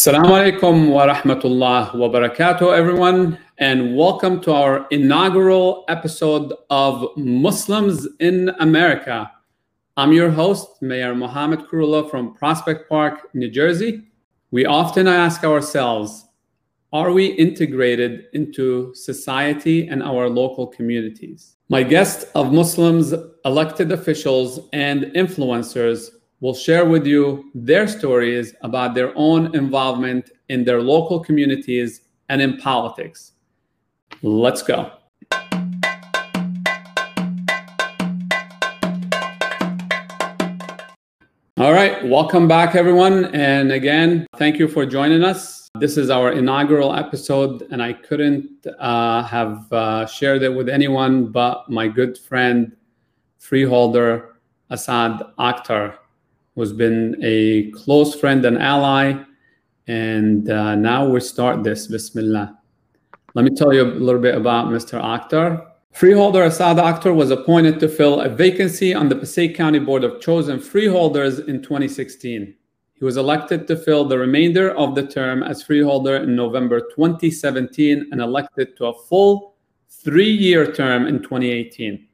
Assalamu alaikum wa rahmatullah wa barakatuh, everyone, and welcome to our inaugural episode of Muslims in America. I'm your host, Mayor Mohammed Khairullah from Prospect Park, New Jersey. We often ask ourselves, are we integrated into society and our local communities? My guest of Muslims, elected officials, and influencers will share with you their stories about their own involvement in their local communities and in politics. Let's go. All right, welcome back, everyone. And again, thank you for joining us. This is our inaugural episode, and I couldn't uh, have uh, shared it with anyone but my good friend, freeholder Assad Akhtar who's been a close friend and ally. And uh, now we start this. Bismillah. Let me tell you a little bit about Mr. Akhtar. Freeholder Assad Akhtar was appointed to fill a vacancy on the Passaic County Board of Chosen Freeholders in 2016. He was elected to fill the remainder of the term as freeholder in November 2017 and elected to a full three year term in 2018.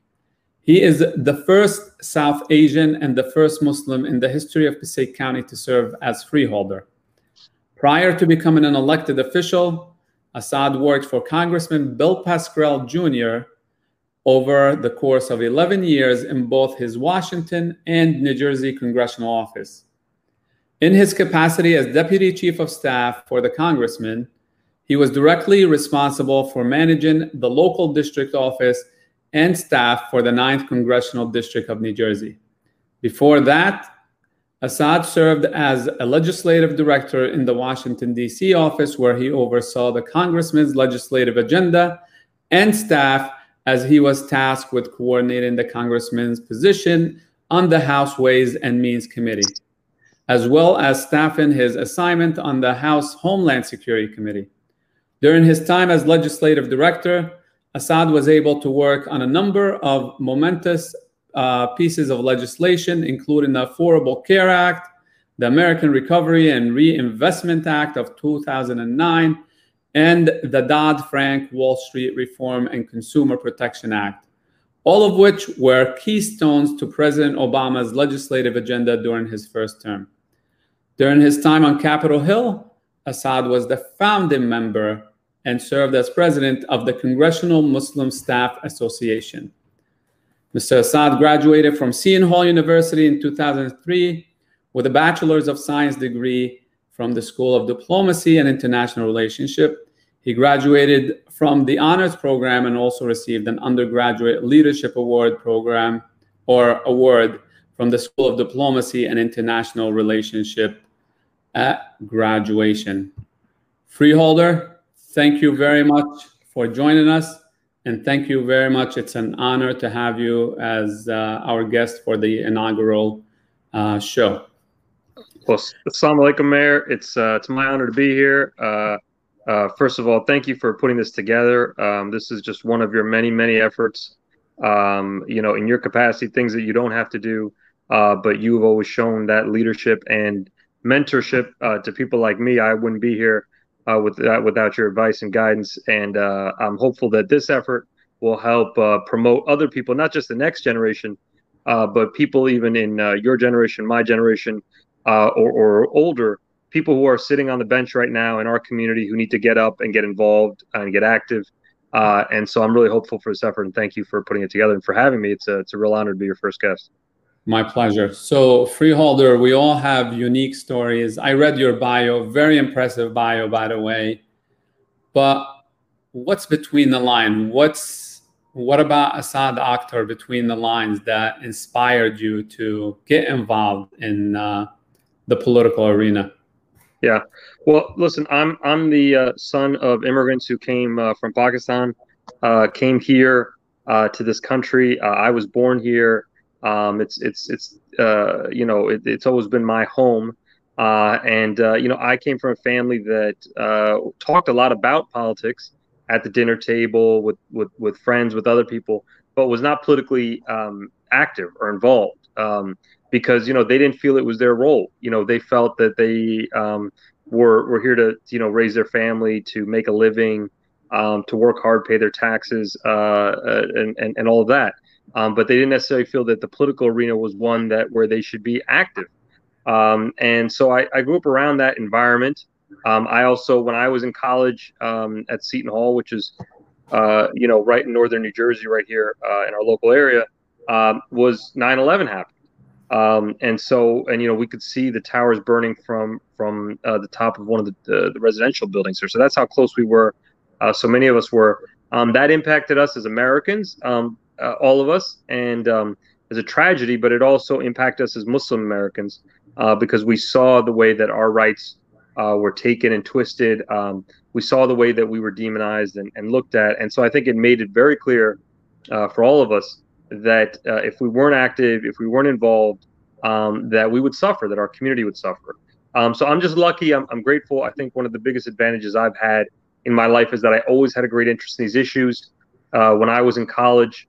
He is the first South Asian and the first Muslim in the history of Passaic County to serve as freeholder. Prior to becoming an elected official, Assad worked for Congressman Bill Pascrell Jr. over the course of 11 years in both his Washington and New Jersey congressional office. In his capacity as Deputy Chief of Staff for the Congressman, he was directly responsible for managing the local district office and staff for the 9th Congressional District of New Jersey. Before that, Assad served as a legislative director in the Washington, D.C. office, where he oversaw the congressman's legislative agenda and staff as he was tasked with coordinating the congressman's position on the House Ways and Means Committee, as well as staffing his assignment on the House Homeland Security Committee. During his time as legislative director, Assad was able to work on a number of momentous uh, pieces of legislation, including the Affordable Care Act, the American Recovery and Reinvestment Act of 2009, and the Dodd Frank Wall Street Reform and Consumer Protection Act, all of which were keystones to President Obama's legislative agenda during his first term. During his time on Capitol Hill, Assad was the founding member and served as president of the Congressional Muslim Staff Association. Mr. Assad graduated from Seton Hall University in 2003 with a Bachelor's of Science degree from the School of Diplomacy and International Relationship. He graduated from the honors program and also received an undergraduate leadership award program or award from the School of Diplomacy and International Relationship at graduation. Freeholder, thank you very much for joining us. And thank you very much. It's an honor to have you as uh, our guest for the inaugural uh, show. Well, assalamu alaikum, Mayor. It's, uh, it's my honor to be here. Uh, uh, first of all, thank you for putting this together. Um, this is just one of your many, many efforts. Um, you know, in your capacity, things that you don't have to do, uh, but you've always shown that leadership and mentorship to people like me. I wouldn't be here uh, with that, without your advice and guidance. And uh, I'm hopeful that this effort will help uh, promote other people, not just the next generation, uh, but people even in uh, your generation, my generation, or, or, older, people who are sitting on the bench right now in our community who need to get up and get involved and get active. and so I'm really hopeful for this effort, and thank you for putting it together and for having me. It's a it's a real honor to be your first guest. My pleasure. So, Freeholder, we all have unique stories. I read your bio, very impressive bio, by the way. But what's between the line? What's what about Assad Akhtar between the lines that inspired you to get involved in uh, the political arena? Yeah, well, listen, I'm I'm the uh, son of immigrants who came uh, from Pakistan, uh, came here uh, to this country. Uh, I was born here. Um, it's it's it's uh, you know it, it's always been my home, uh, and uh, you know I came from a family that uh, talked a lot about politics at the dinner table with with with friends with other people, but was not politically um, active or involved um, because you know they didn't feel it was their role. You know they felt that they um, were were here to you know raise their family, to make a living, um, to work hard, pay their taxes, uh, uh, and, and and all of that. Um, but they didn't necessarily feel that the political arena was one that where they should be active. Um, and so I, I, grew up around that environment. Um, I also, when I was in college um, at Seton Hall, which is uh, you know right in northern New Jersey, right here uh, in our local area, um, was 9/11 happened. Um, and so, and you know, we could see the towers burning from from uh, the top of one of the, the, the, residential buildings here. So that's how close we were. Uh, so many of us were. Um, that impacted us as Americans, um, uh, all of us, and um, as a tragedy. But it also impacted us as Muslim Americans uh, because we saw the way that our rights uh, were taken and twisted. Um, we saw the way that we were demonized and, and, looked at. And so I think it made it very clear uh, for all of us that uh, if we weren't active, if we weren't involved, um, that we would suffer, that our community would suffer. Um, so I'm just lucky. I'm, I'm, grateful. I think one of the biggest advantages I've had in my life is that I always had a great interest in these issues. Uh, when I was in college,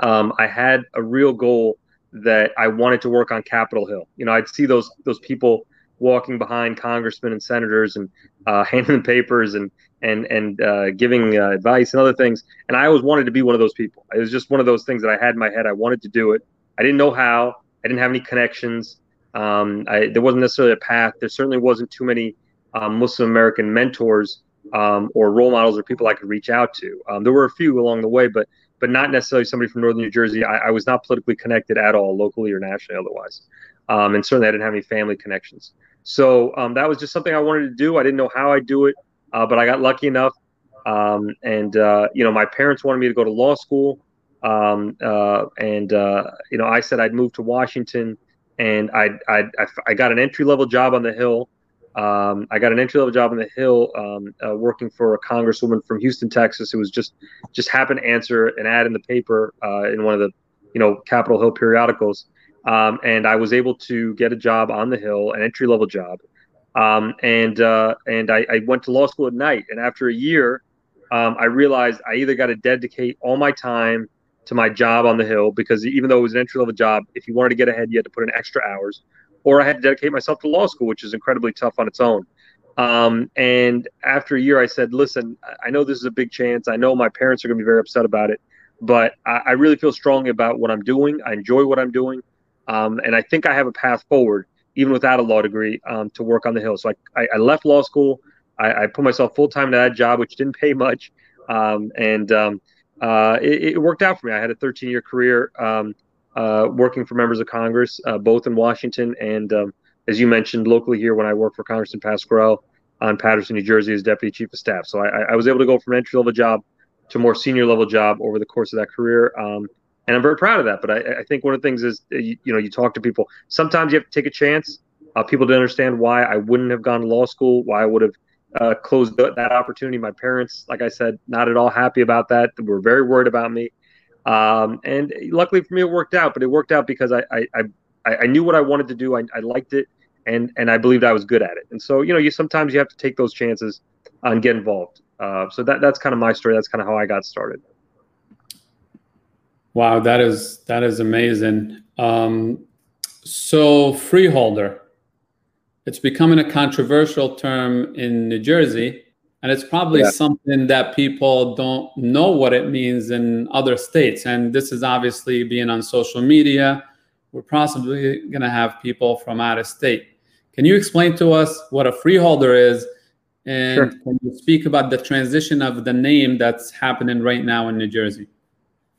um, I had a real goal that I wanted to work on Capitol Hill. You know, I'd see those those people walking behind congressmen and senators and uh, handing them papers and and and uh, giving uh, advice and other things. And I always wanted to be one of those people. It was just one of those things that I had in my head. I wanted to do it. I didn't know how. I didn't have any connections. Um, I, there wasn't necessarily a path. There certainly wasn't too many um, Muslim American mentors um, or role models or people I could reach out to. Um, there were a few along the way, but but not necessarily somebody from Northern New Jersey. I, I was not politically connected at all, locally or nationally, otherwise. Um, and certainly, I didn't have any family connections. So um, that was just something I wanted to do. I didn't know how I'd do it, uh, but I got lucky enough. Um, and uh, you know, my parents wanted me to go to law school, um, uh, and uh, you know, I said I'd move to Washington, and I I I got an entry level job on the Hill. Um, I got an entry level job on the Hill, um, uh, working for a congresswoman from Houston, Texas, who was just just happened to answer an ad in the paper uh, in one of the you know Capitol Hill periodicals, um, and I was able to get a job on the Hill, an entry level job, um, and uh, and I, I, went to law school at night. And after a year, um, I realized I either got to dedicate all my time to my job on the Hill because even though it was an entry level job, if you wanted to get ahead, you had to put in extra hours or I had to dedicate myself to law school, which is incredibly tough on its own. Um, and after a year, I said, listen, I know this is a big chance. I know my parents are going to be very upset about it, but I, I, really feel strongly about what I'm doing. I enjoy what I'm doing. Um, and I think I have a path forward, even without a law degree, um, to work on the Hill. So I, I left law school. I, I put myself full time to that job, which didn't pay much. Um, and um, uh, it, it, worked out for me. I had a 13 year career um, working for members of Congress, uh, both in Washington and, um, as you mentioned, locally here when I worked for Congressman Pascrell on Paterson, New Jersey, as Deputy Chief of Staff. So I, I was able to go from entry level job to more senior level job over the course of that career. Um, and I'm very proud of that. But I, I, think one of the things is, uh, you, you, know, you talk to people. Sometimes you have to take a chance. Uh, people don't understand why I wouldn't have gone to law school, why I would have uh, closed th- that opportunity. My parents, like I said, not at all happy about that. They were very worried about me. Um, and luckily for me, it worked out. But it worked out because I I, I, I knew what I wanted to do. I, I liked it, and and I believed I was good at it. And so you know, you sometimes you have to take those chances and get involved. Uh, so that that's kind of my story. That's kind of how I got started. Wow, that is that is amazing. Um, so freeholder, it's becoming a controversial term in New Jersey and it's probably yeah. something that people don't know what it means in other states. And this is obviously being on social media. We're possibly going to have people from out of state. Can you explain to us what a freeholder is? And sure. can you speak about the transition of the name that's happening right now in new jersey?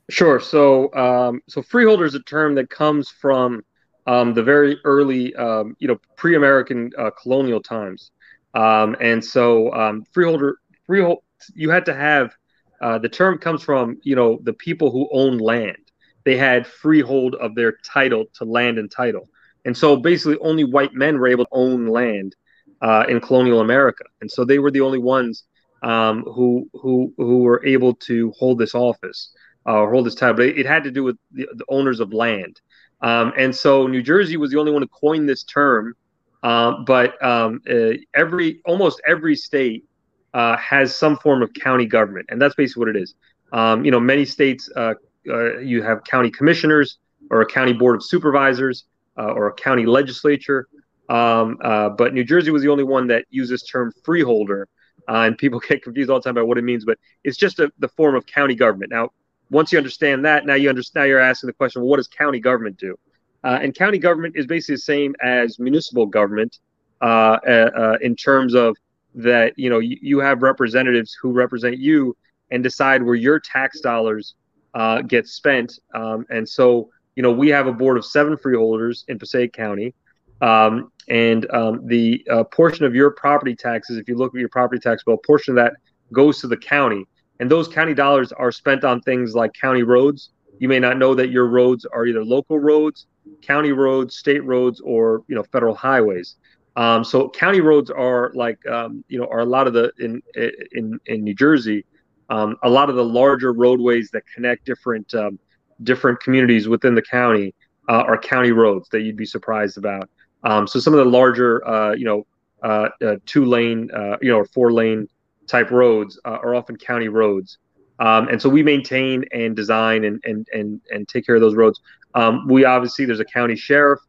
Sure. So um, so freeholder is a term that comes from um, the very early um, you know pre-american uh, colonial times um, and so um, freeholder freehold you had to have uh, the term comes from you know the people who owned land. They had freehold of their title to land and title. And so basically only white men were able to own land uh, in colonial America. And so they were the only ones um, who who who were able to hold this office uh, or hold this title. But it, it had to do with the, the owners of land. Um, and so New Jersey was the only one to coin this term um, but um, uh, every almost every state uh, has some form of county government, and that's basically what it is. Um, you know, many states uh, uh you have county commissioners or a county board of supervisors uh, or a county legislature. Um, but New Jersey was the only one that used this term freeholder, and people get confused all the time about what it means. But it's just a, the form of county government. Now, once you understand that, now you understand. Now you're asking the question: Well, what does county government do? Uh, and county government is basically the same as municipal government uh, uh, uh, in terms of that you know you, you, have representatives who represent you and decide where your tax dollars uh, get spent. Um, and so you know we have a board of seven freeholders in Passaic County. Um, and um, the uh, portion of your property taxes, if you look at your property tax bill, a portion of that goes to the county. And those county dollars are spent on things like county roads. You may not know that your roads are either local roads, county roads, state roads, or you know federal highways. Um, so county roads are like um, you know are a lot of the in in in New Jersey, um, a lot of the larger roadways that connect different um, different communities within the county uh, are county roads that you'd be surprised about. Um, so some of the larger uh, you know uh, uh two lane uh, you know or four lane type roads uh, are often county roads. Um, and so we maintain and design and and and and take care of those roads. Um, we obviously there's a county sheriff.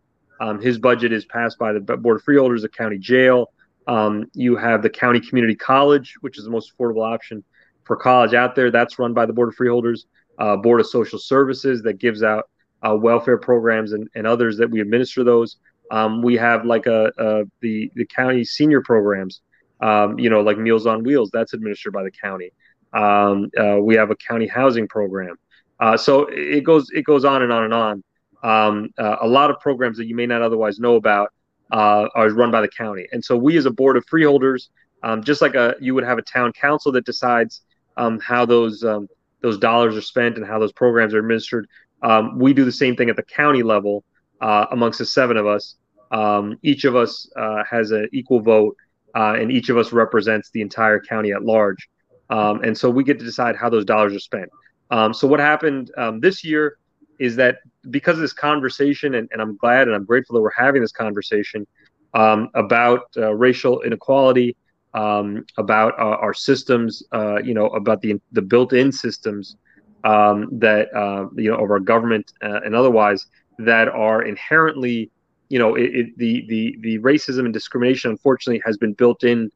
Um, his budget is passed by the board of freeholders, the county jail. Um, you have the county community college, which is the most affordable option for college out there. That's run by the board of freeholders. Uh, board of social services that gives out uh, welfare programs and, and others that we administer those. Um, we have like a, a, the the county senior programs, um, you know, like Meals on Wheels. That's administered by the county. Um, uh, we have a county housing program. Uh, so it goes it goes on and on and on. Um, uh, a lot of programs that you may not otherwise know about uh, are run by the county, and so we as a board of freeholders, um, just like a you would have a town council that decides um, how those um, those dollars are spent and how those programs are administered. Um, we do the same thing at the county level uh, amongst the seven of us. Um, each of us uh, has an equal vote, and each of us represents the entire county at large. and so we get to decide how those dollars are spent. Um, so what happened um, this year is that because of this conversation, and, and, I'm glad and I'm grateful that we're having this conversation um, about uh, racial inequality, um, about our systems, uh, you know, about the the built-in systems um, that uh, you know of our government uh, and otherwise that are inherently, you know, it, it, the the the racism and discrimination, unfortunately, has been built in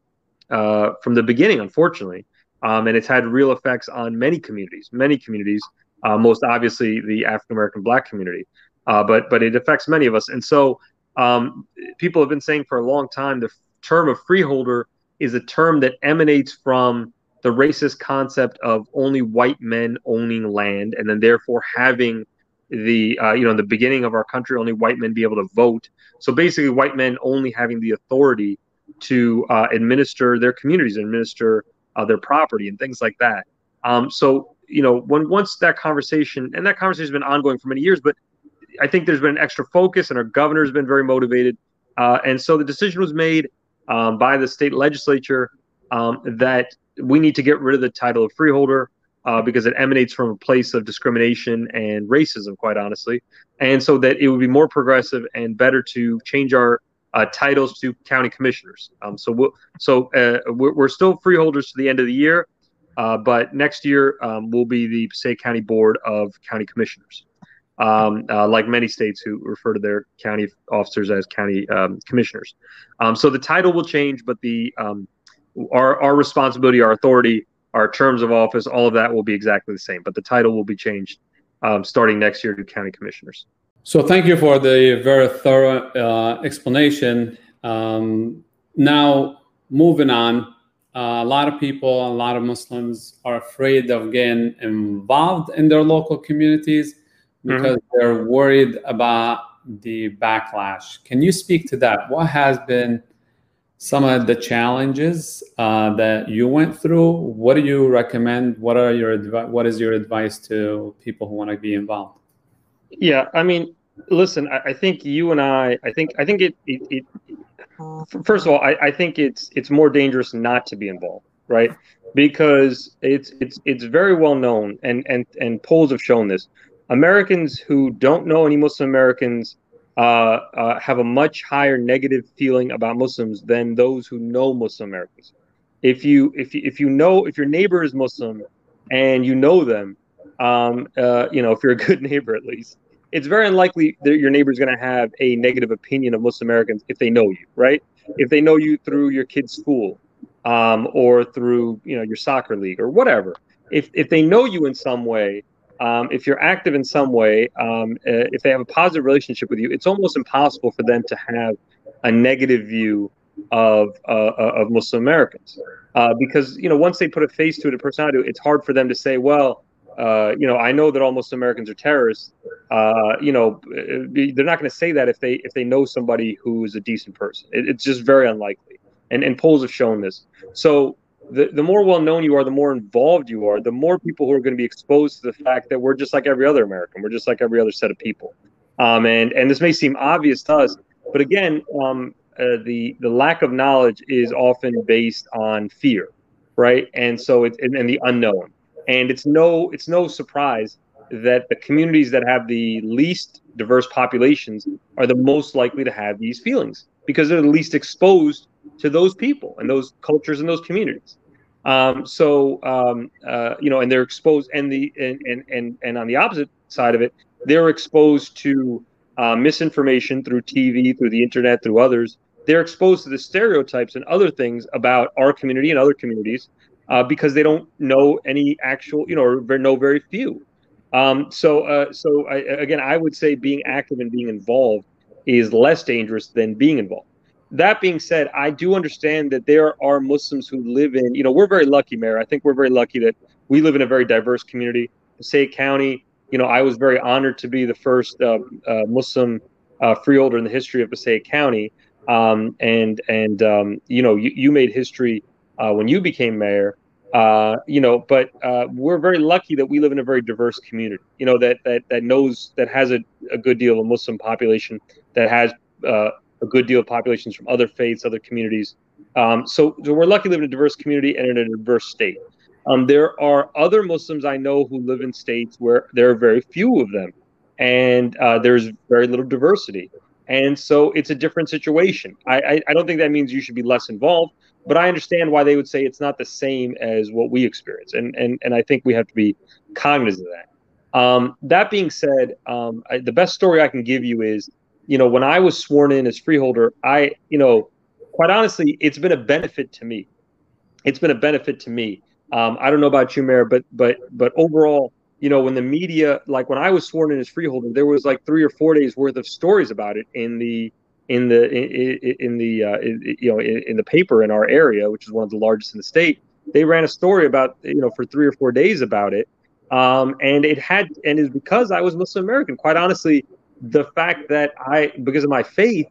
uh, from the beginning, unfortunately um, and it's had real effects on many communities, many communities. Uh, most obviously, the African American Black community, uh, but but it affects many of us. And so, um, people have been saying for a long time the term of freeholder is a term that emanates from the racist concept of only white men owning land, and then therefore having the uh, you know in the beginning of our country only white men be able to vote. So basically, white men only having the authority to uh, administer their communities, administer uh, their property and things like that. Um, so you know, when once that conversation and that conversation has been ongoing for many years, but I think there's been an extra focus, and our governor has been very motivated, uh, and so the decision was made um, by the state legislature um, that we need to get rid of the title of freeholder. Uh, because it emanates from a place of discrimination and racism, quite honestly, and so that it would be more progressive and better to change our uh, titles to county commissioners. Um, so we'll, so uh, we're, we're, still freeholders to the end of the year, uh, but next year um, we'll be the Passaic County Board of County Commissioners. Um, uh, like many states who refer to their county officers as county um, commissioners. Um, so the title will change, but the um, our our responsibility, our authority, our terms of office, all of that will be exactly the same. But the title will be changed starting next year to county commissioners. So thank you for the very thorough uh, explanation. Um, now, moving on, uh, a lot of people, a lot of Muslims are afraid of getting involved in their local communities because mm-hmm. they're worried about the backlash. Can you speak to that? What has been some of the challenges uh, that you went through? What do you recommend? What are your What is your advice to people who want to be involved? Yeah, I mean, listen, I, I, think you and I, I think, I think it, it, it first of all, I, I think it's it's more dangerous not to be involved, right? Because it's it's it's very well known, and and and polls have shown this. Americans who don't know any Muslim Americans uh, uh, have a much higher negative feeling about Muslims than those who know Muslim Americans. If you if you, if you know if your neighbor is Muslim and you know them, um, uh, you know if you're a good neighbor at least, it's very unlikely that your neighbor's going to have a negative opinion of Muslim Americans if they know you, right? If they know you through your kid's school, um, or through you know your soccer league or whatever. If if they know you in some way, um, if you're active in some way, um, uh, if they have a positive relationship with you, it's almost impossible for them to have a negative view of uh of Muslim Americans, uh, because you know once they put a face to it, a personality, it's hard for them to say, well, uh, you know, I know that almost Americans are terrorists. Uh, you know, they're not going to say that if they if they know somebody who is a decent person. It, it's just very unlikely, and and polls have shown this. So the, the more well known you are, the more involved you are, the more people who are going to be exposed to the fact that we're just like every other American. We're just like every other set of people. Um, and and this may seem obvious to us, but again, um, uh, the the lack of knowledge is often based on fear, right? And so it's and, and the unknown. And it's no it's no surprise that the communities that have the least diverse populations are the most likely to have these feelings because they're the least exposed to those people and those cultures and those communities. Um, so um, uh, you know, and they're exposed, and the and, and and and on the opposite side of it, they're exposed to uh, misinformation through TV, through the internet, through others. They're exposed to the stereotypes and other things about our community and other communities uh, because they don't know any actual, you know, or know very few. Um, so, uh, so I, again, I would say being active and being involved is less dangerous than being involved that being said, I do understand that there are Muslims who live in, you know, we're very lucky, Mayor. I think we're very lucky that we live in a very diverse community. Passaic County, you know, I was very honored to be the first uh, uh, Muslim uh, freeholder in the history of Passaic County. Um, and, and um, you know, you, you made history uh, when you became mayor. Uh, you know, but uh, we're very lucky that we live in a very diverse community. You know that that that knows that has a, a good deal of a Muslim population that has uh, a good deal of populations from other faiths, other communities. Um, so, so, we're lucky to live in a diverse community and in a diverse state. Um, there are other Muslims I know who live in states where there are very few of them, and uh, there's very little diversity. And so it's a different situation. I, I, I, don't think that means you should be less involved, but I understand why they would say it's not the same as what we experience. And, and, and I think we have to be cognizant of that. Um, that being said, um, I, the best story I can give you is you know, when I was sworn in as freeholder, I, you know, quite honestly, it's been a benefit to me. It's been a benefit to me. Um, I don't know about you, Mayor, but but but overall, you know, when the media, like when I was sworn in as freeholder, there was like three or four days worth of stories about it in the in the in, in the uh, in, you know in, in the paper in our area, which is one of the largest in the state. They ran a story about you know for three or four days about it, um, and it had and it's because I was Muslim American. Quite honestly, the fact that I, because of my faith,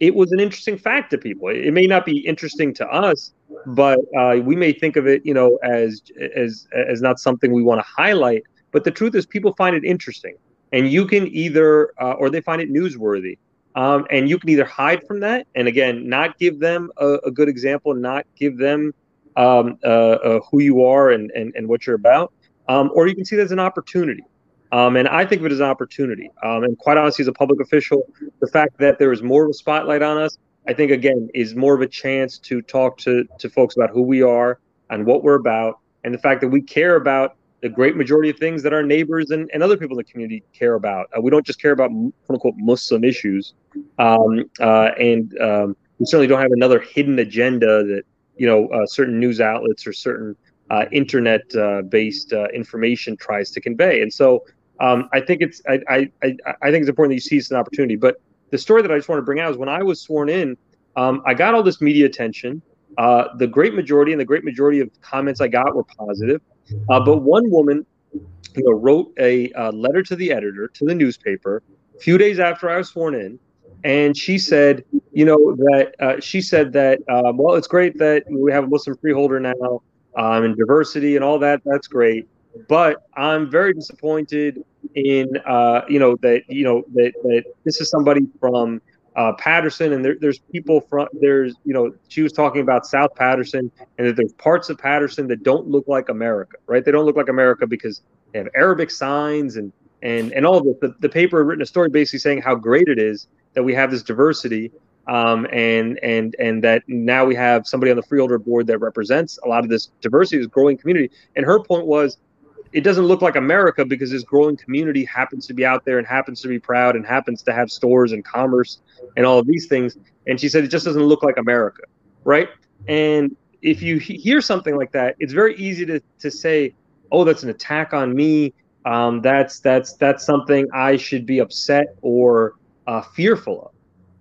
it was an interesting fact to people. It may not be interesting to us, but uh, we may think of it, you know, as as as not something we want to highlight. But the truth is, people find it interesting, and you can either, uh, or they find it newsworthy, um, and you can either hide from that, and again, not give them a, a good example, not give them um, uh, uh who you are and, and and what you're about, um, or you can see it as an opportunity. Um, and I think of it as an opportunity. Um, and quite honestly, as a public official, the fact that there is more of a spotlight on us, I think again is more of a chance to talk to to folks about who we are and what we're about, and the fact that we care about the great majority of things that our neighbors and, and other people in the community care about. Uh, we don't just care about quote unquote Muslim issues, um, uh, and um, we certainly don't have another hidden agenda that you know uh, certain news outlets or certain uh, internet-based uh, uh, information tries to convey. And so um, I think it's I, I, I think it's important that you seize an opportunity. But the story that I just want to bring out is when I was sworn in, um, I got all this media attention. The great majority and the great majority of comments I got were positive. Uh, but one woman, you know, wrote a uh, letter to the editor to the newspaper a few days after I was sworn in, and she said, you know, that uh, she said that um, well, it's great that we have a Muslim freeholder now um, and diversity and all that. That's great but I'm very disappointed in uh, you know that you know that that this is somebody from uh, Paterson, and there, there's people from there's you know she was talking about South Paterson, and that there's parts of Paterson that don't look like America, right? They don't look like America because they have Arabic signs and and and all of this. The, the paper had written a story basically saying how great it is that we have this diversity, um, and and and that now we have somebody on the freeholder board that represents a lot of this diversity, this growing community. And her point was it doesn't look like America because this growing community happens to be out there and happens to be proud and happens to have stores and commerce and all of these things. And she said it just doesn't look like America, right? And if you hear something like that, it's very easy to to say, "Oh, that's an attack on me. Um, that's that's that's something I should be upset or uh, fearful of."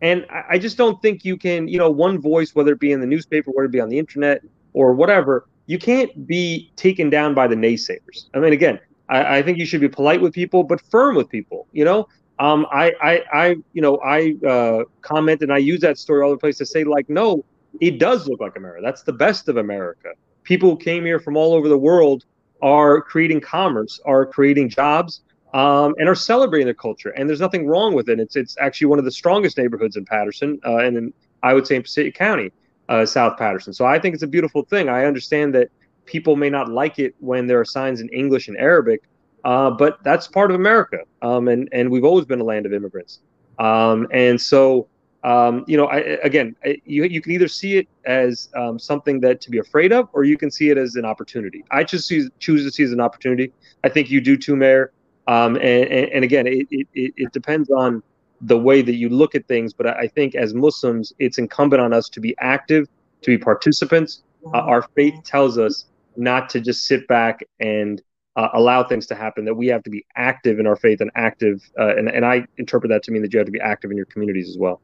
And I, I just don't think you can, you know, one voice, whether it be in the newspaper, whether it be on the internet or whatever, you can't be taken down by the naysayers. I mean, again, I, I think you should be polite with people, but firm with people. You know, um, I, I, I, you know, I uh, comment and I use that story all the place to say, like, no, it does look like America. That's the best of America. People who came here from all over the world are creating commerce, are creating jobs, um, and are celebrating their culture. And there's nothing wrong with it. It's it's actually one of the strongest neighborhoods in Paterson, uh, and in, I would say in Passaic County uh, South Paterson. So I think it's a beautiful thing. I understand that people may not like it when there are signs in English and Arabic, uh, but that's part of America, um, and and we've always been a land of immigrants. Um, and so, um, you know, I, again, I, you you can either see it as um, something that to be afraid of, or you can see it as an opportunity. I just choose choose to see it as an opportunity. I think you do too, Mayor. Um, and, and, and again, it, it, it depends on the way that you look at things. But I think as Muslims, it's incumbent on us to be active, to be participants. Uh, our faith tells us not to just sit back and uh, allow things to happen, that we have to be active in our faith and active. Uh, and, and I interpret that to mean that you have to be active in your communities as well.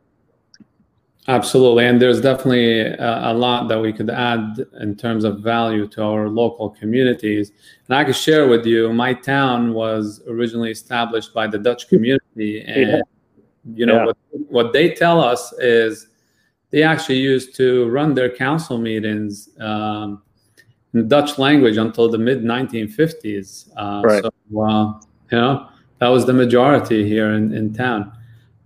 Absolutely. And there's definitely a, a, lot that we could add in terms of value to our local communities. And I can share with you, my town was originally established by the Dutch community. And yeah you know yeah. what, what they tell us is they actually used to run their council meetings um, in Dutch language until the mid 1950s. Uh, right. So, uh, you know, that was the majority here in, in town.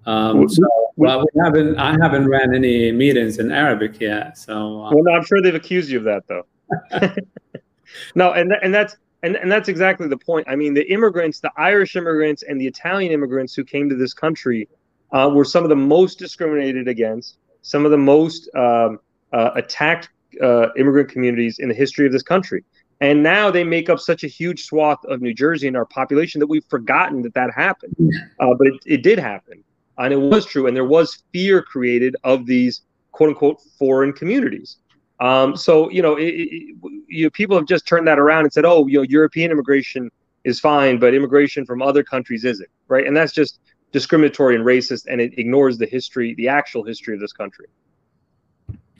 Um, so, well, we haven't. I haven't ran any meetings in Arabic yet. So, uh, well, no, I'm sure they've accused you of that, though. no, and and that's and and that's exactly the point. I mean, the immigrants, the Irish immigrants, and the Italian immigrants who came to this country uh, were some of the most discriminated against, some of the most um, uh, attacked uh, immigrant communities in the history of this country. And now they make up such a huge swath of New Jersey and our population that we've forgotten that that happened. Uh, but it, it did happen. And it was true. And there was fear created of these quote unquote foreign communities. Um, so, you know, it, it, you, people have just turned that around and said, oh, you know, European immigration is fine, but immigration from other countries isn't. Right. And that's just discriminatory and racist, and it ignores the history, the actual history of this country.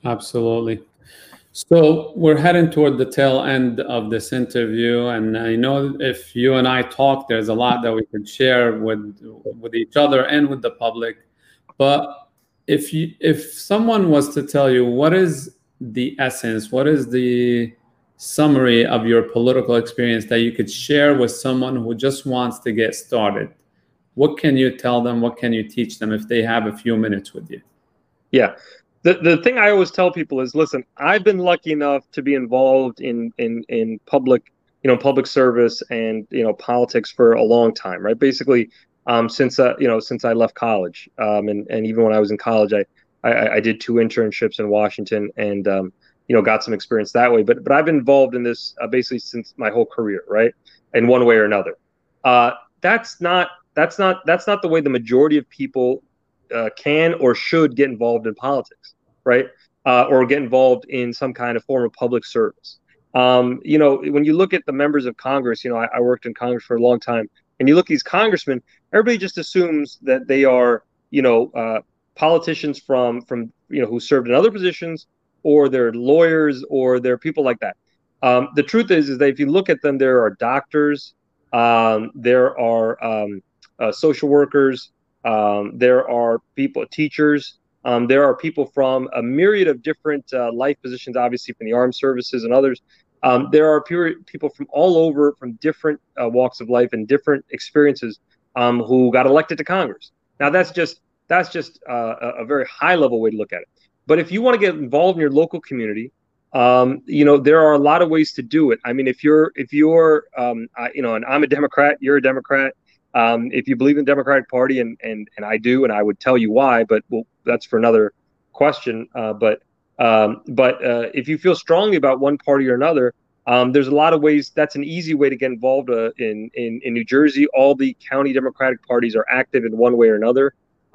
Absolutely. So we're heading toward the tail end of this interview, and I know if you and I talk, there's a lot that we could share with with each other and with the public. But if you if someone was to tell you what is the essence, what is the summary of your political experience that you could share with someone who just wants to get started, what can you tell them? What can you teach them if they have a few minutes with you? Yeah. The, the thing i always tell people is listen i've been lucky enough to be involved in in in public you know public service and you know politics for a long time right? Basically um, since uh, you know since i left college um, and and even when i was in college i i, I did two internships in washington and um, you know got some experience that way. But but i've been involved in this uh, basically since my whole career right? In one way or another. Uh, that's not that's not that's not the way the majority of people uh, can or should get involved in politics, right? Uh, or get involved in some kind of form of public service. Um, you know, when you look at the members of Congress, you know, I, I, worked in Congress for a long time, and you look at these congressmen, everybody just assumes that they are, you know, uh, politicians from from you know who served in other positions, or they're lawyers, or they're people like that. Um, the truth is, is that if you look at them, there are doctors, um, there are um, uh, social workers, um, there are people, teachers, um, there are people from a myriad of different uh, life positions, obviously from the armed services and others. Um, there are people from all over, from different uh, walks of life and different experiences, um, who got elected to Congress. Now that's just that's just uh, a very high level way to look at it. But if you want to get involved in your local community, um, you know there are a lot of ways to do it. I mean, if you're if you're um, you know, and I'm a Democrat, you're a Democrat. Um, if you believe in the Democratic Party, and and and I do, and I would tell you why, but well, that's for another question. Uh, but um, but uh, if you feel strongly about one party or another, Um, there's a lot of ways. That's an easy way to get involved uh, in, in in New Jersey. All the county Democratic parties are active in one way or another.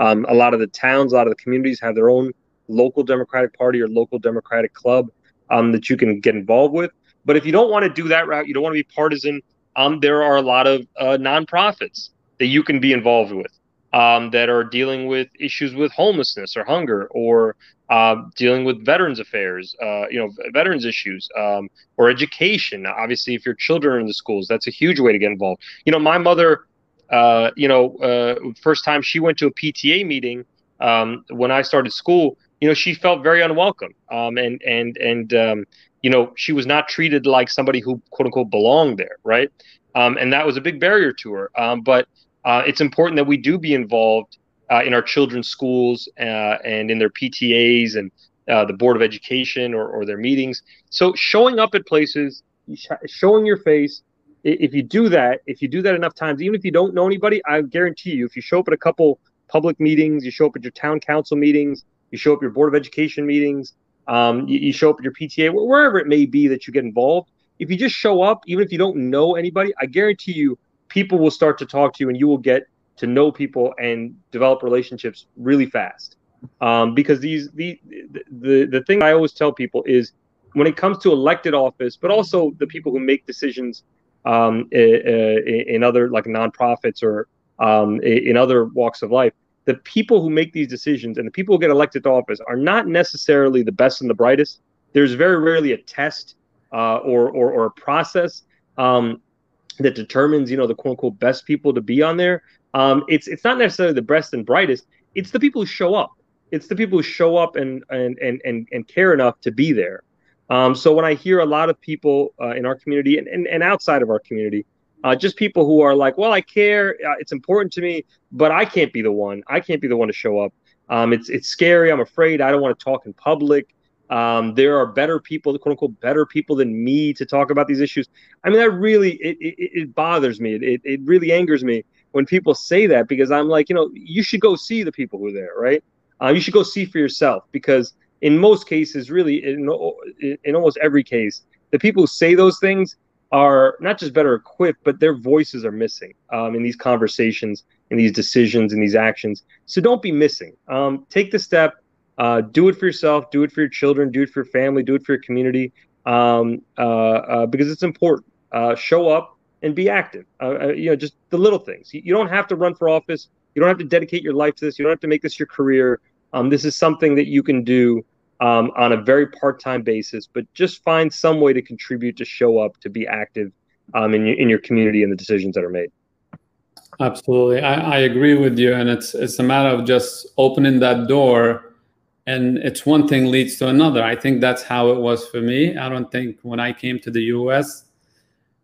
Um, a lot of the towns, a lot of the communities have their own local Democratic Party or local Democratic club um, that you can get involved with. But if you don't want to do that route, you don't want to be partisan. Um, there are a lot of uh, nonprofits that you can be involved with um, that are dealing with issues with homelessness or hunger or uh, dealing with veterans affairs, uh, you know, veterans issues um, or education. Obviously, if your children are in the schools, that's a huge way to get involved. You know, my mother, uh, you know, uh, first time she went to a PTA meeting um, when I started school, you know, she felt very unwelcome, um, and and and um, you know, she was not treated like somebody who quote unquote belonged there, right? Um, and that was a big barrier to her. Um, but uh, it's important that we do be involved uh, in our children's schools uh, and in their PTAs and uh, the Board of Education or, or their meetings. So showing up at places, showing your face. If you do that, if you do that enough times, even if you don't know anybody, I guarantee you, if you show up at a couple public meetings, you show up at your town council meetings, you show up at your Board of Education meetings, um, you, you show up at your PTA, wherever it may be that you get involved. If you just show up, even if you don't know anybody, I guarantee you, people will start to talk to you and you will get to know people and develop relationships really fast. Um, because these the, the the thing I always tell people is when it comes to elected office, but also the people who make decisions um, in other like nonprofits or um, in other walks of life, the people who make these decisions and the people who get elected to office are not necessarily the best and the brightest. There's very rarely a test uh, or, or, or a process um, that determines, you know, the quote unquote best people to be on there. Um, it's it's not necessarily the best and brightest. It's the people who show up. It's the people who show up and and and and, and care enough to be there. Um, so when I hear a lot of people uh, in our community and, and, and outside of our community, uh, just people who are like, well, I care, uh, it's important to me, but I can't be the one. I can't be the one to show up. Um, it's it's scary. I'm afraid. I don't want to talk in public. Um, there are better people, quote unquote, better people than me to talk about these issues. I mean, that really it, it, it bothers me. It, it really angers me when people say that because I'm like, you know, you should go see the people who are there, right? Uh, you should go see for yourself because in most cases, really, in, in almost every case, the people who say those things are not just better equipped, but their voices are missing um, in these conversations, in these decisions, in these actions. So don't be missing. Um, take the step uh, do it for yourself, do it for your children, do it for your family, do it for your community, um, uh, uh, because it's important. Uh, show up and be active. Uh, uh, you know, just the little things. You, you, don't have to run for office. You don't have to dedicate your life to this. You don't have to make this your career. Um, this is something that you can do um, on a very part-time basis, but just find some way to contribute, to show up, to be active um, in, in your community and the decisions that are made. Absolutely, I, I agree with you, and it's it's a matter of just opening that door and it's one thing leads to another. I think that's how it was for me. I don't think when I came to the US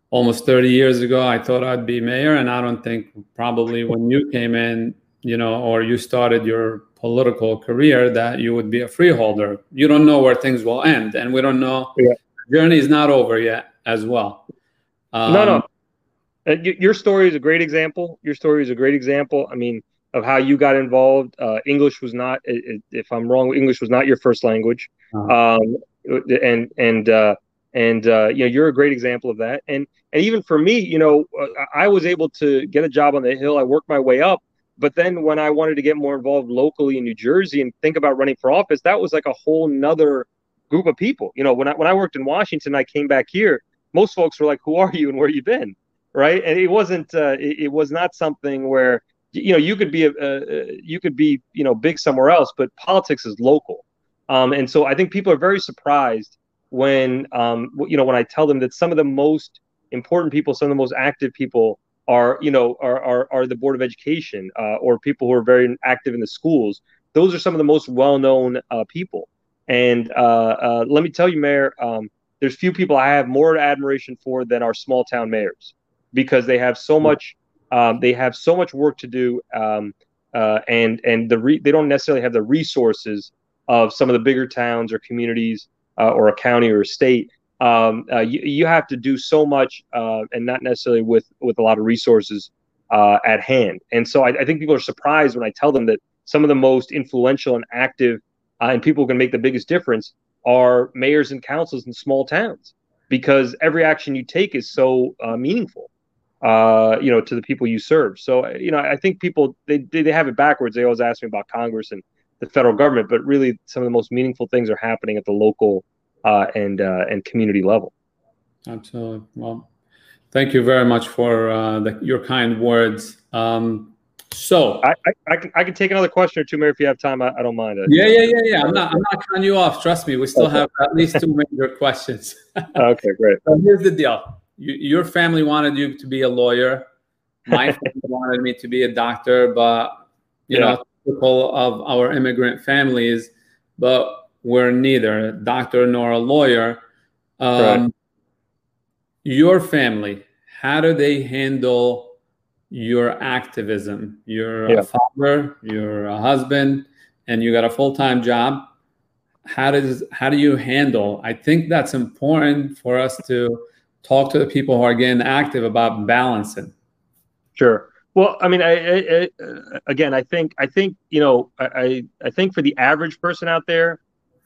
almost 30 years ago, I thought I'd be mayor. And I don't think probably when you came in, you know, or you started your political career that you would be a freeholder. You don't know where things will end. And we don't know. Yeah. The journey is not over yet as well. Um, no, no. Um, uh, your story is a great example. Your story is a great example. I mean, of how you got involved. Uh, English was not, if I'm wrong, English was not your first language. Uh-huh. Um, and and uh, and uh, you know you're a great example of that. And and even for me, you know, uh, I was able to get a job on the Hill. I worked my way up. But then when I wanted to get more involved locally in New Jersey and think about running for office, that was like a whole nother group of people. You know, when I when I worked in Washington, I came back here. Most folks were like, "Who are you and where you been?" Right? And it wasn't. Uh, it, it was not something where you know you could be a, you could be you know big somewhere else but politics is local um, and so i think people are very surprised when um, you know when i tell them that some of the most important people some of the most active people are you know are are, are the board of education uh, or people who are very active in the schools those are some of the most well-known uh, people and uh, uh let me tell you mayor um, there's few people i have more admiration for than our small town mayors because they have so much um, they have so much work to do, um, uh, and and the re- they don't necessarily have the resources of some of the bigger towns or communities uh, or a county or a state. Um, uh, you, you have to do so much, uh, and not necessarily with with a lot of resources uh, at hand. And so I, I, think people are surprised when I tell them that some of the most influential and active uh, and people who can make the biggest difference are mayors and councils in small towns. because every action you take is so uh, meaningful uh, you know, to the people you serve. So, you know, I think people they they have it backwards. They always ask me about Congress and the federal government, but really some of the most meaningful things are happening at the local and uh, and community level. Absolutely. Well, thank you very much for uh, the, your kind words. Um, so I, I, I, can I can take another question or two, Mayor, if you have time. I, I don't mind it. Yeah, yeah, yeah, yeah. I'm not I'm not cutting you off. Trust me, we still okay. have at least two major questions. okay, great. So here's the deal you, your family wanted you to be a lawyer. My family wanted me to be a doctor, but you yeah. know, typical of our immigrant families, but we're neither a doctor nor a lawyer. Um, right. Your family, how do they handle your activism? You're yeah. a father, you're a husband, and you got a full time job. How does how do you handle? I think that's important for us to talk to the people who are getting active about balancing. Sure. Well, I mean, I, I, I, again, I think, I think, you know, I, I think for the average person out there,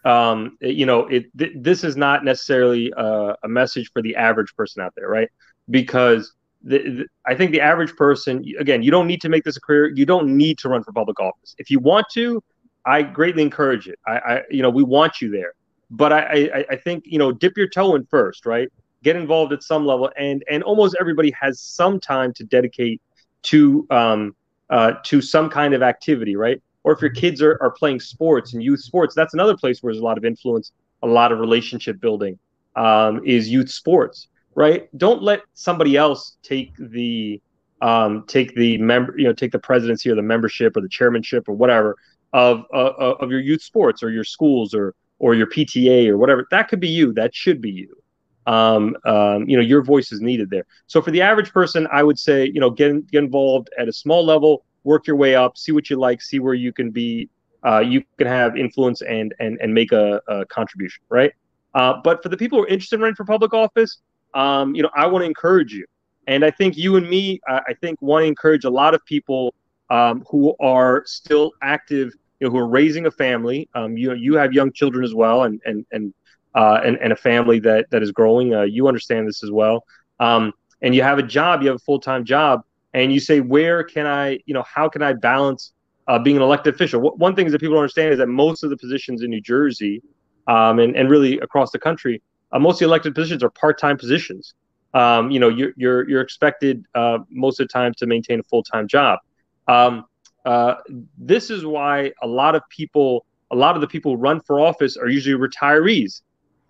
um, you know, it th- this is not necessarily a, a, message for the average person out there, right? Because the, the, I think the average person, again, you don't need to make this a career. You don't need to run for public office. If you want to, I greatly encourage it. I, I you know, we want you there. But I, I, I think you know, dip your toe in first, right? get involved at some level, and and almost everybody has some time to dedicate to um, uh, to some kind of activity, right? Or if your kids are, are playing sports and youth sports, that's another place where there's a lot of influence, a lot of relationship building um, is youth sports, right? Don't let somebody else take the um, take the member, you know, take the presidency or the membership or the chairmanship or whatever of uh, of your youth sports or your schools or or your PTA or whatever. That could be you. That should be you um, um, you know, your voice is needed there. So for the average person, I would say, you know, get get involved at a small level, work your way up, see what you like, see where you can be, uh, you can have influence and and and make a, a contribution, right? Uh, but for the people who are interested in running for public office, um, you know, I want to encourage you, and I think you and me, I think want to encourage a lot of people um, who are still active, you know, who are raising a family. Um, you you have young children as well, and and and uh, and, and a family that that is growing. Uh, you understand this as well. Um, and you have a job, you have a full time job, and you say, where can I, you know, how can I balance uh, being an elected official? one thing that people don't understand is that most of the positions in New Jersey, um, and and really across the country, uh, most of the elected positions are part time positions. Um, you know, you're you're you're expected uh, most of the time to maintain a full time job. Um, uh, this is why a lot of people, a lot of the people who run for office are usually retirees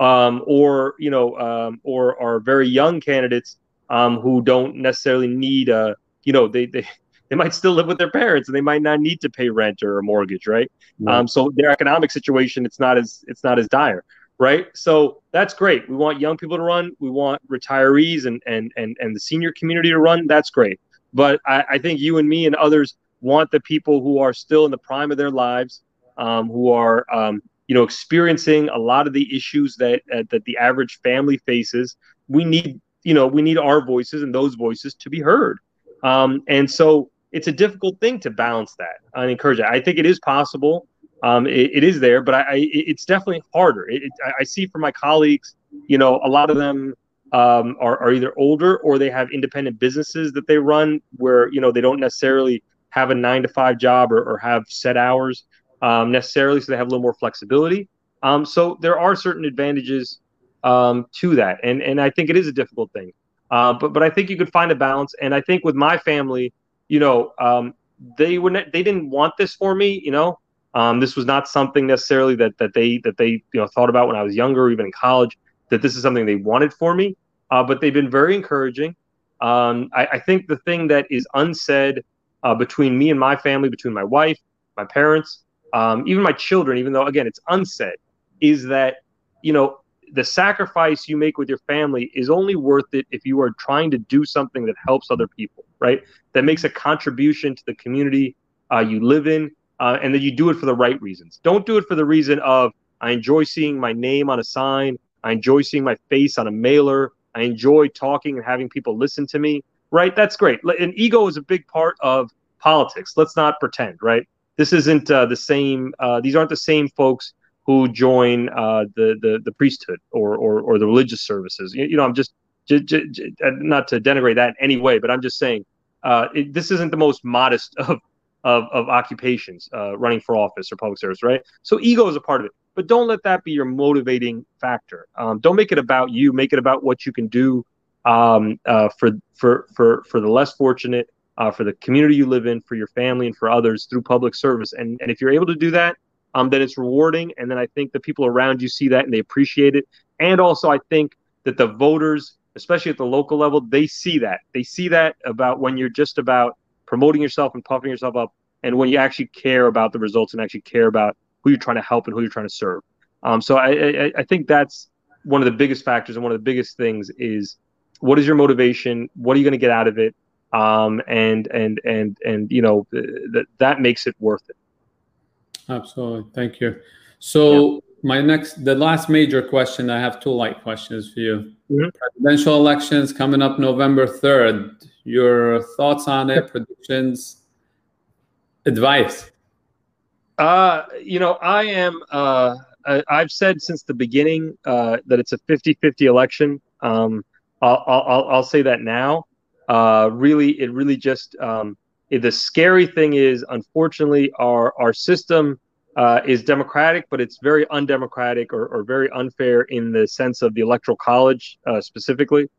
um, or you know, um, or are very young candidates um, who don't necessarily need a, you know, they they they might still live with their parents and they might not need to pay rent or a mortgage, right? Um, so their economic situation it's not as it's not as dire, right? So that's great. We want young people to run. We want retirees and and and and the senior community to run. That's great. But I, I think you and me and others want the people who are still in the prime of their lives, um, who are um, you know, experiencing a lot of the issues that uh, that the average family faces. We need, you know, we need our voices and those voices to be heard. Um, and so it's a difficult thing to balance that and encourage it. I think it is possible. Um, it, it is there, but I, I, it's definitely harder. It, it, I see from my colleagues, you know, a lot of them um, are, are either older or they have independent businesses that they run where, you know, they don't necessarily have a nine to five job or, or have set hours um, necessarily, so they have a little more flexibility. Um, so there are certain advantages um, to that, and and I think it is a difficult thing. Uh, but but I think you could find a balance, and I think with my family, you know, um, they would they didn't want this for me, you know. Um, this was not something necessarily that that they that they you know thought about when I was younger, even in college. That this is something they wanted for me, uh, but they've been very encouraging. Um, I, I, think the thing that is unsaid uh, between me and my family, between my wife, my parents, um, even my children, even though again it's unsaid, is that you know the sacrifice you make with your family is only worth it if you are trying to do something that helps other people, right? That makes a contribution to the community uh, you live in, uh, and that you do it for the right reasons. Don't do it for the reason of I enjoy seeing my name on a sign, I enjoy seeing my face on a mailer, I enjoy talking and having people listen to me, right? That's great. And ego is a big part of politics. Let's not pretend, right? this isn't uh, the same. Uh, these aren't the same folks who join uh, the, the the priesthood or, or or the religious services. You, you know, I'm just, j- j- j- not to denigrate that in any way, but I'm just saying uh, it, this isn't the most modest of of, of occupations, uh, running for office or public service, right? So ego is a part of it, but don't let that be your motivating factor. Um, don't make it about you. Make it about what you can do um, uh, for for for for the less fortunate, uh, for the community you live in, for your family, and for others through public service. And and if you're able to do that, um, then it's rewarding. And then I think the people around you see that and they appreciate it. And also, I think that the voters, especially at the local level, they see that. They see that about when you're just about promoting yourself and puffing yourself up, and when you actually care about the results and actually care about who you're trying to help and who you're trying to serve. Um, so I, I, I think that's one of the biggest factors and one of the biggest things is what is your motivation? What are you going to get out of it? Um, and and and and you know that that makes it worth it. Absolutely, thank you. So yeah. my next, the last major question, I have two light questions for you. Mm-hmm. Presidential elections coming up November third. Your thoughts on it? Predictions? Advice? Uh, you know, I am. Uh, I, have said since the beginning uh, that it's a 50-50 election. Um, I'll, I'll, I'll say that now. Uh, really, it really just um, the scary thing is, unfortunately, our our system uh, is democratic, but it's very undemocratic or, or very unfair in the sense of the electoral college uh, specifically,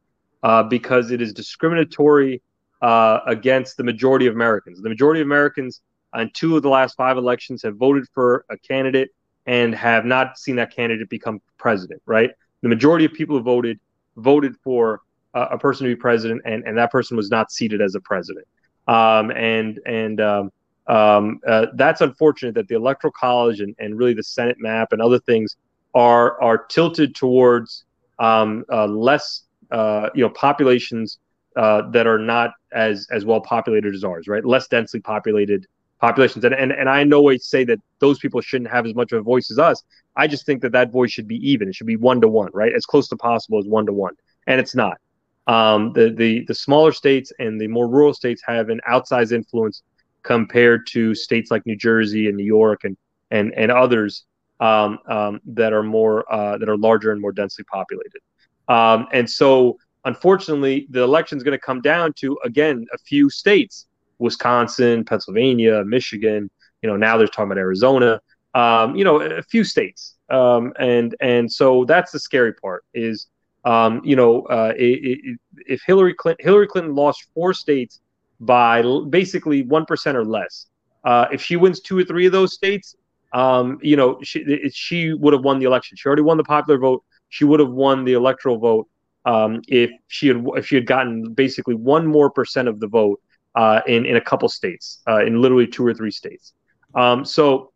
uh, because it is discriminatory uh, against the majority of Americans. The majority of Americans on two of the last five elections have voted for a candidate and have not seen that candidate become president. Right, the majority of people who voted voted for uh, a person to be president, and, and that person was not seated as a president. Um, and and um, um, uh, that's unfortunate that the electoral college and, and really the Senate map and other things are are tilted towards um, uh, less uh, you know populations uh, that are not as as well populated as ours, right? Less densely populated populations, and and, and I in no way say that those people shouldn't have as much of a voice as us. I just think that that voice should be even. It should be one to one, right? As close to possible as one to one, and it's not. Um, the the the smaller states and the more rural states have an outsized influence compared to states like New Jersey and New York and and and others um, um, that are more uh, that are larger and more densely populated. Um, and so, unfortunately, the election is going to come down to again a few states: Wisconsin, Pennsylvania, Michigan. You know, now they're talking about Arizona. Um, you know, a few states. Um, and and so that's the scary part is um, you know, uh, if Hillary Clinton Hillary Clinton lost four states by basically one percent or less, uh, if she wins two or three of those states, um, you know, she she would have won the election. She already won the popular vote. She would have won the electoral vote um, if she had if she had gotten basically one more percent of the vote uh, in in a couple states, uh, in literally two or three states. Um, so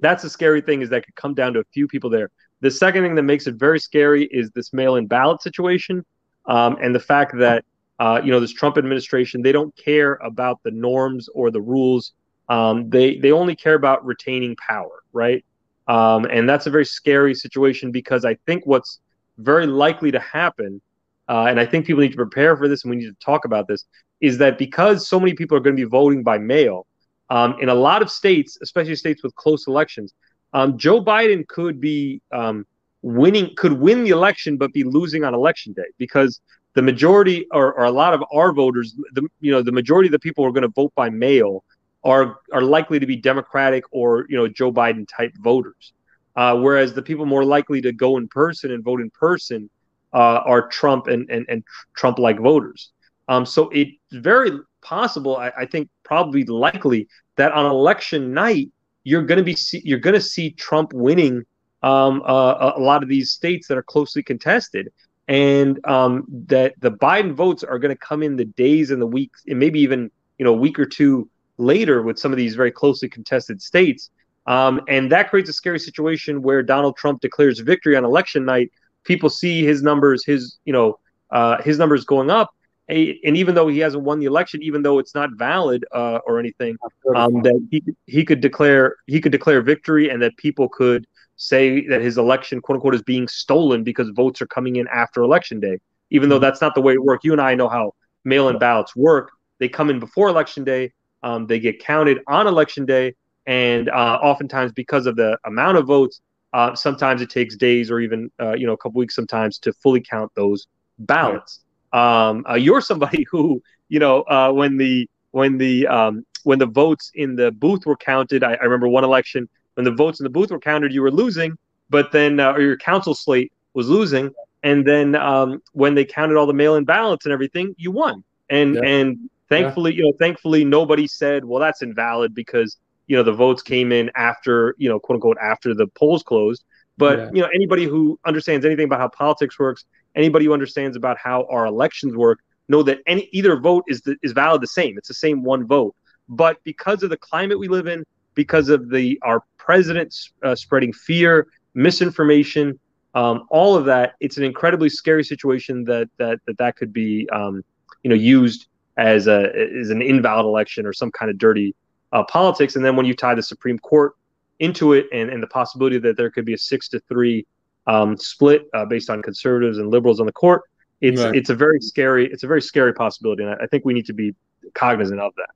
that's the scary thing is that could come down to a few people there. The second thing that makes it very scary is this mail-in ballot situation, um, and the fact that uh, you know this Trump administration they don't care about the norms or the rules. Um, they they only care about retaining power, right? Um, and that's a very scary situation because I think what's very likely to happen, uh, and I think people need to prepare for this, and we need to talk about this, is that because so many people are going to be voting by mail, um, in a lot of states, especially states with close elections, um, Joe Biden could be um, winning, could win the election, but be losing on election day because the majority or, or a lot of our voters, the you know, the majority of the people who are going to vote by mail are are likely to be Democratic or you know Joe Biden type voters, uh, whereas the people more likely to go in person and vote in person uh, are Trump and and, and Trump like voters. Um, so it's very possible, I, I think, probably likely that on election night you're going to be see, you're going to see Trump winning um, uh, a lot of these states that are closely contested, and um, that the Biden votes are going to come in the days and the weeks, and maybe even you know a week or two later with some of these very closely contested states. Um, and that creates a scary situation where Donald Trump declares victory on election night. People see his numbers, his you know uh, his numbers going up, and even though he hasn't won the election, even though it's not valid uh, or anything, um, that he he could declare he could declare victory, and that people could say that his election, quote unquote, is being stolen because votes are coming in after election day. Even though mm-hmm. that's not the way it works, you and I know how mail-in ballots work. They come in before election day, um, they get counted on election day, and uh, oftentimes because of the amount of votes, Uh, sometimes it takes days or even uh, you know a couple weeks sometimes to fully count those ballots. Um, uh, you're somebody who you know uh, when the when the um, when the votes in the booth were counted. I, I, remember one election when the votes in the booth were counted, you were losing, but then uh, or your council slate was losing, and then um, when they counted all the mail-in ballots and everything, you won. And yeah. and thankfully, yeah. you know, thankfully nobody said, well, that's invalid because you know the votes came in after you know quote unquote after the polls closed but yeah. you know anybody who understands anything about how politics works anybody who understands about how our elections work know that any either vote is the, is valid the same it's the same one vote but because of the climate we live in because of the our president uh, spreading fear misinformation um, all of that it's an incredibly scary situation that that that, that could be um, you know used as a as an invalid election or some kind of dirty uh, politics. And then when you tie the Supreme Court into it and, and the possibility that there could be a six to three um, split uh, based on conservatives and liberals on the court, it's right. it's a very scary it's a very scary possibility, and I, I think we need to be cognizant of that.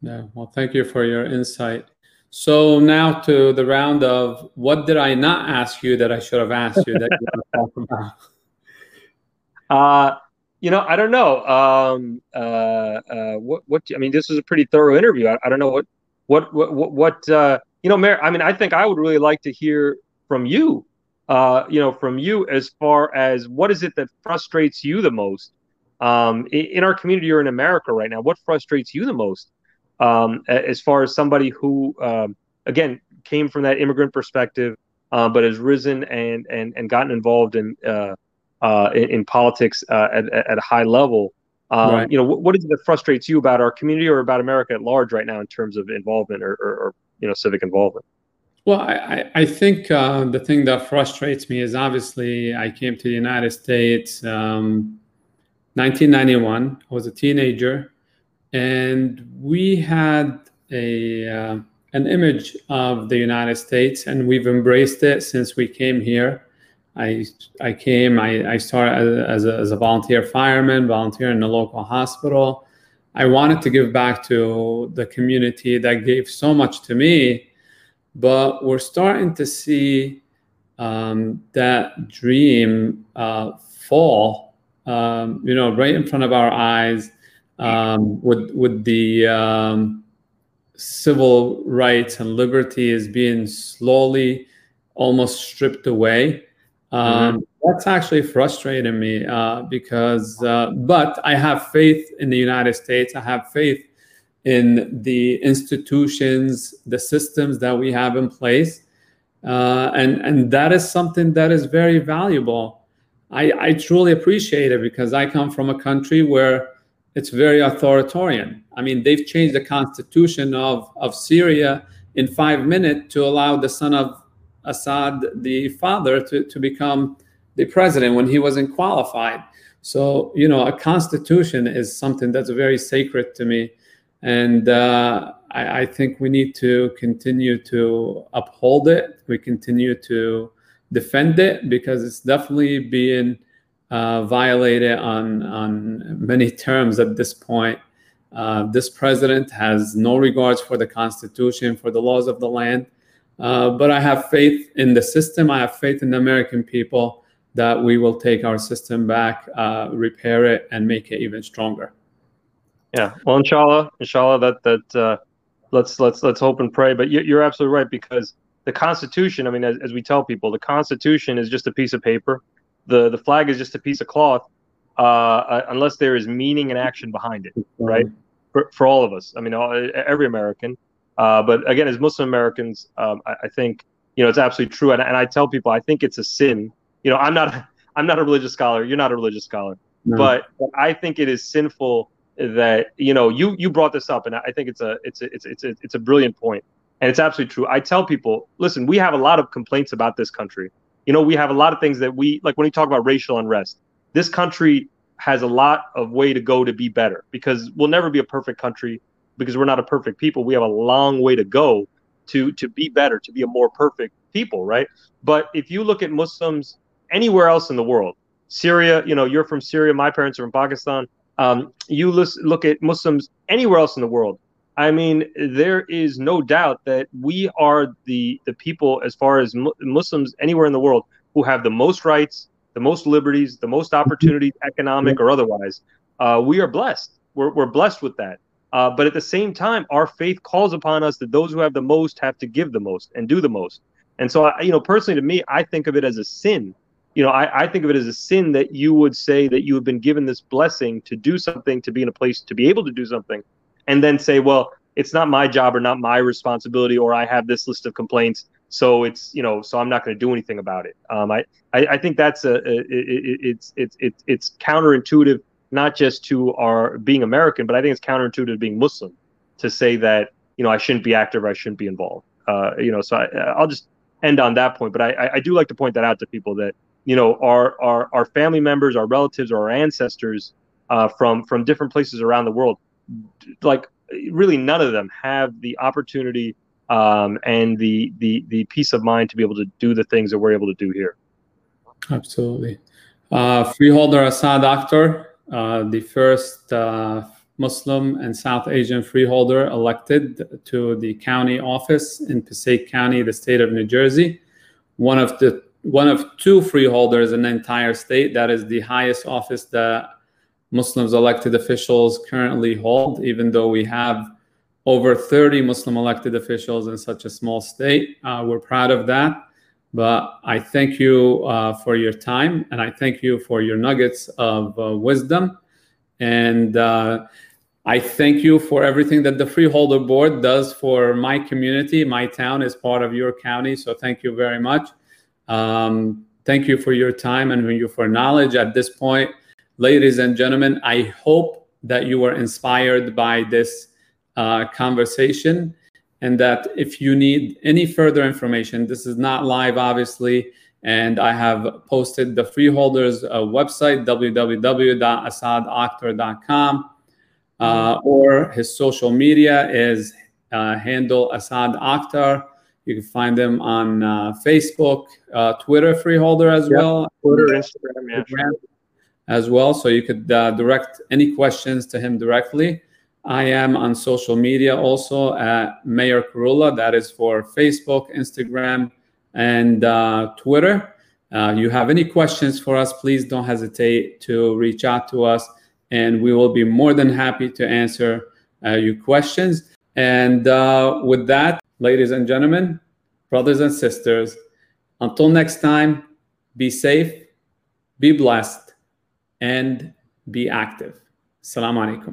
Yeah. Well, thank you for your insight. So now to the round of what did I not ask you that I should have asked you that you want to talk about? Uh, you know, I don't know. Um, uh, uh, what, what, I mean, this was a pretty thorough interview. I, I don't know what, what, what, what, uh, you know, Mayor, I mean, I think I would really like to hear from you, uh, you know, from you as far as what is it that frustrates you the most um, in, our community or in America right now? What frustrates you the most um, as far as somebody who, um, again, came from that immigrant perspective, uh, but has risen and, and, and gotten involved in, uh, uh, in, in, politics uh, at, at a high level. Um, right. You know, what, what is it that frustrates you about our community or about America at large right now in terms of involvement or, or, or you know civic involvement? Well, I, I think uh, the thing that frustrates me is obviously I came to the United States um, 1991. I was a teenager, and we had a uh, an image of the United States, and we've embraced it since we came here. I I came. I, I started as a, as a volunteer fireman, volunteer in the local hospital. I wanted to give back to the community that gave so much to me, but we're starting to see um, that dream uh, fall. Um, you know, right in front of our eyes, um, with with the um, civil rights and liberties being slowly almost stripped away um, mm-hmm. That's actually frustrating me uh, because, uh, but I have faith in the United States. I have faith in the institutions, the systems that we have in place. Uh, and, and that is something that is very valuable. I, I truly appreciate it because I come from a country where it's very authoritarian. I mean, they've changed the constitution of, of Syria in five minutes to allow the son of Assad, the father, to, to become the president when he wasn't qualified. So, you know, a constitution is something that's very sacred to me. And uh, I, I, think we need to continue to uphold it. We continue to defend it because it's definitely being uh, violated on, on many terms at this point. Uh, this president has no regards for the Constitution, for the laws of the land. Uh, but I have faith in the system. I have faith in the American people that we will take our system back, uh, repair it, and make it even stronger. Yeah, well, inshallah, inshallah, that that uh, let's let's let's hope and pray. But you're absolutely right because the Constitution. I mean, as, as we tell people, the Constitution is just a piece of paper. the The flag is just a piece of cloth, uh, uh, unless there is meaning and action behind it, right? For, for all of us. I mean, all, every American. Uh, but again, as Muslim Americans, um, I, I, think you know it's absolutely true, and, and, I tell people I think it's a sin. You know, I'm not I'm not a religious scholar. You're not a religious scholar, no. but I think it is sinful that you know you you brought this up, and I think it's a it's a, it's it's a, it's a brilliant point, and it's absolutely true. I tell people, listen, we have a lot of complaints about this country. You know, we have a lot of things that we like when you talk about racial unrest. This country has a lot of way to go to be better because we'll never be a perfect country because we're not a perfect people. We have a long way to go to to be better, to be a more perfect people, right? But if you look at Muslims anywhere else in the world, Syria, you know, you're from Syria, my parents are from Pakistan. Um, you look at Muslims anywhere else in the world, I mean, there is no doubt that we are the the people, as far as Muslims anywhere in the world, who have the most rights, the most liberties, the most opportunities, economic or otherwise. Uh, we are blessed. We're, we're blessed with that. Uh, but at the same time, our faith calls upon us that those who have the most have to give the most and do the most. And so, I, you know, personally to me, I think of it as a sin. You know, I, I think of it as a sin that you would say that you have been given this blessing to do something, to be in a place to be able to do something, and then say, well, it's not my job or not my responsibility, or I have this list of complaints, so it's you know, so I'm not going to do anything about it. Um, I, I, I think that's a, a, it, it's it's it's it's counterintuitive not just to our being American, but I think it's counterintuitive to being Muslim to say that you know I shouldn't be active or I shouldn't be involved. Uh, you know, so I, will just end on that point. But I, I do like to point that out to people that you know our our our family members, our relatives, or our ancestors uh, from from different places around the world, like really none of them have the opportunity um, and the the the peace of mind to be able to do the things that we're able to do here. Absolutely. Uh, freeholder Assad Akhtar, uh, the first uh, Muslim and South Asian freeholder elected to the county office in Passaic County, the state of New Jersey. One of the one of two freeholders in the entire state. That is the highest office that Muslims elected officials currently hold, even though we have over 30 Muslim elected officials in such a small state. Uh, we're proud of that. But I thank you uh, for your time and I thank you for your nuggets of uh, wisdom. And uh, I thank you for everything that the Freeholder Board does for my community. My town is part of your county. So thank you very much. Um, thank you for your time and you for knowledge at this point. Ladies and gentlemen, I hope that you were inspired by this uh, conversation and that if you need any further information, this is not live, obviously, and I have posted the freeholders uh, website, www.assadakhtar.com, uh, or his social media is uh, handle Assad Akhtar. You can find them on uh, Facebook, uh, Twitter freeholder as yep. well. Twitter, Instagram, yeah. Instagram as well. So you could uh, direct any questions to him directly. I am on social media also at Mayor Khairullah. That is for Facebook, Instagram, and uh, Twitter. Uh, you have any questions for us, please don't hesitate to reach out to us, and we will be more than happy to answer uh, your questions. And uh, with that, ladies and gentlemen, brothers and sisters, until next time, be safe, be blessed, and be active. Assalamu alaikum.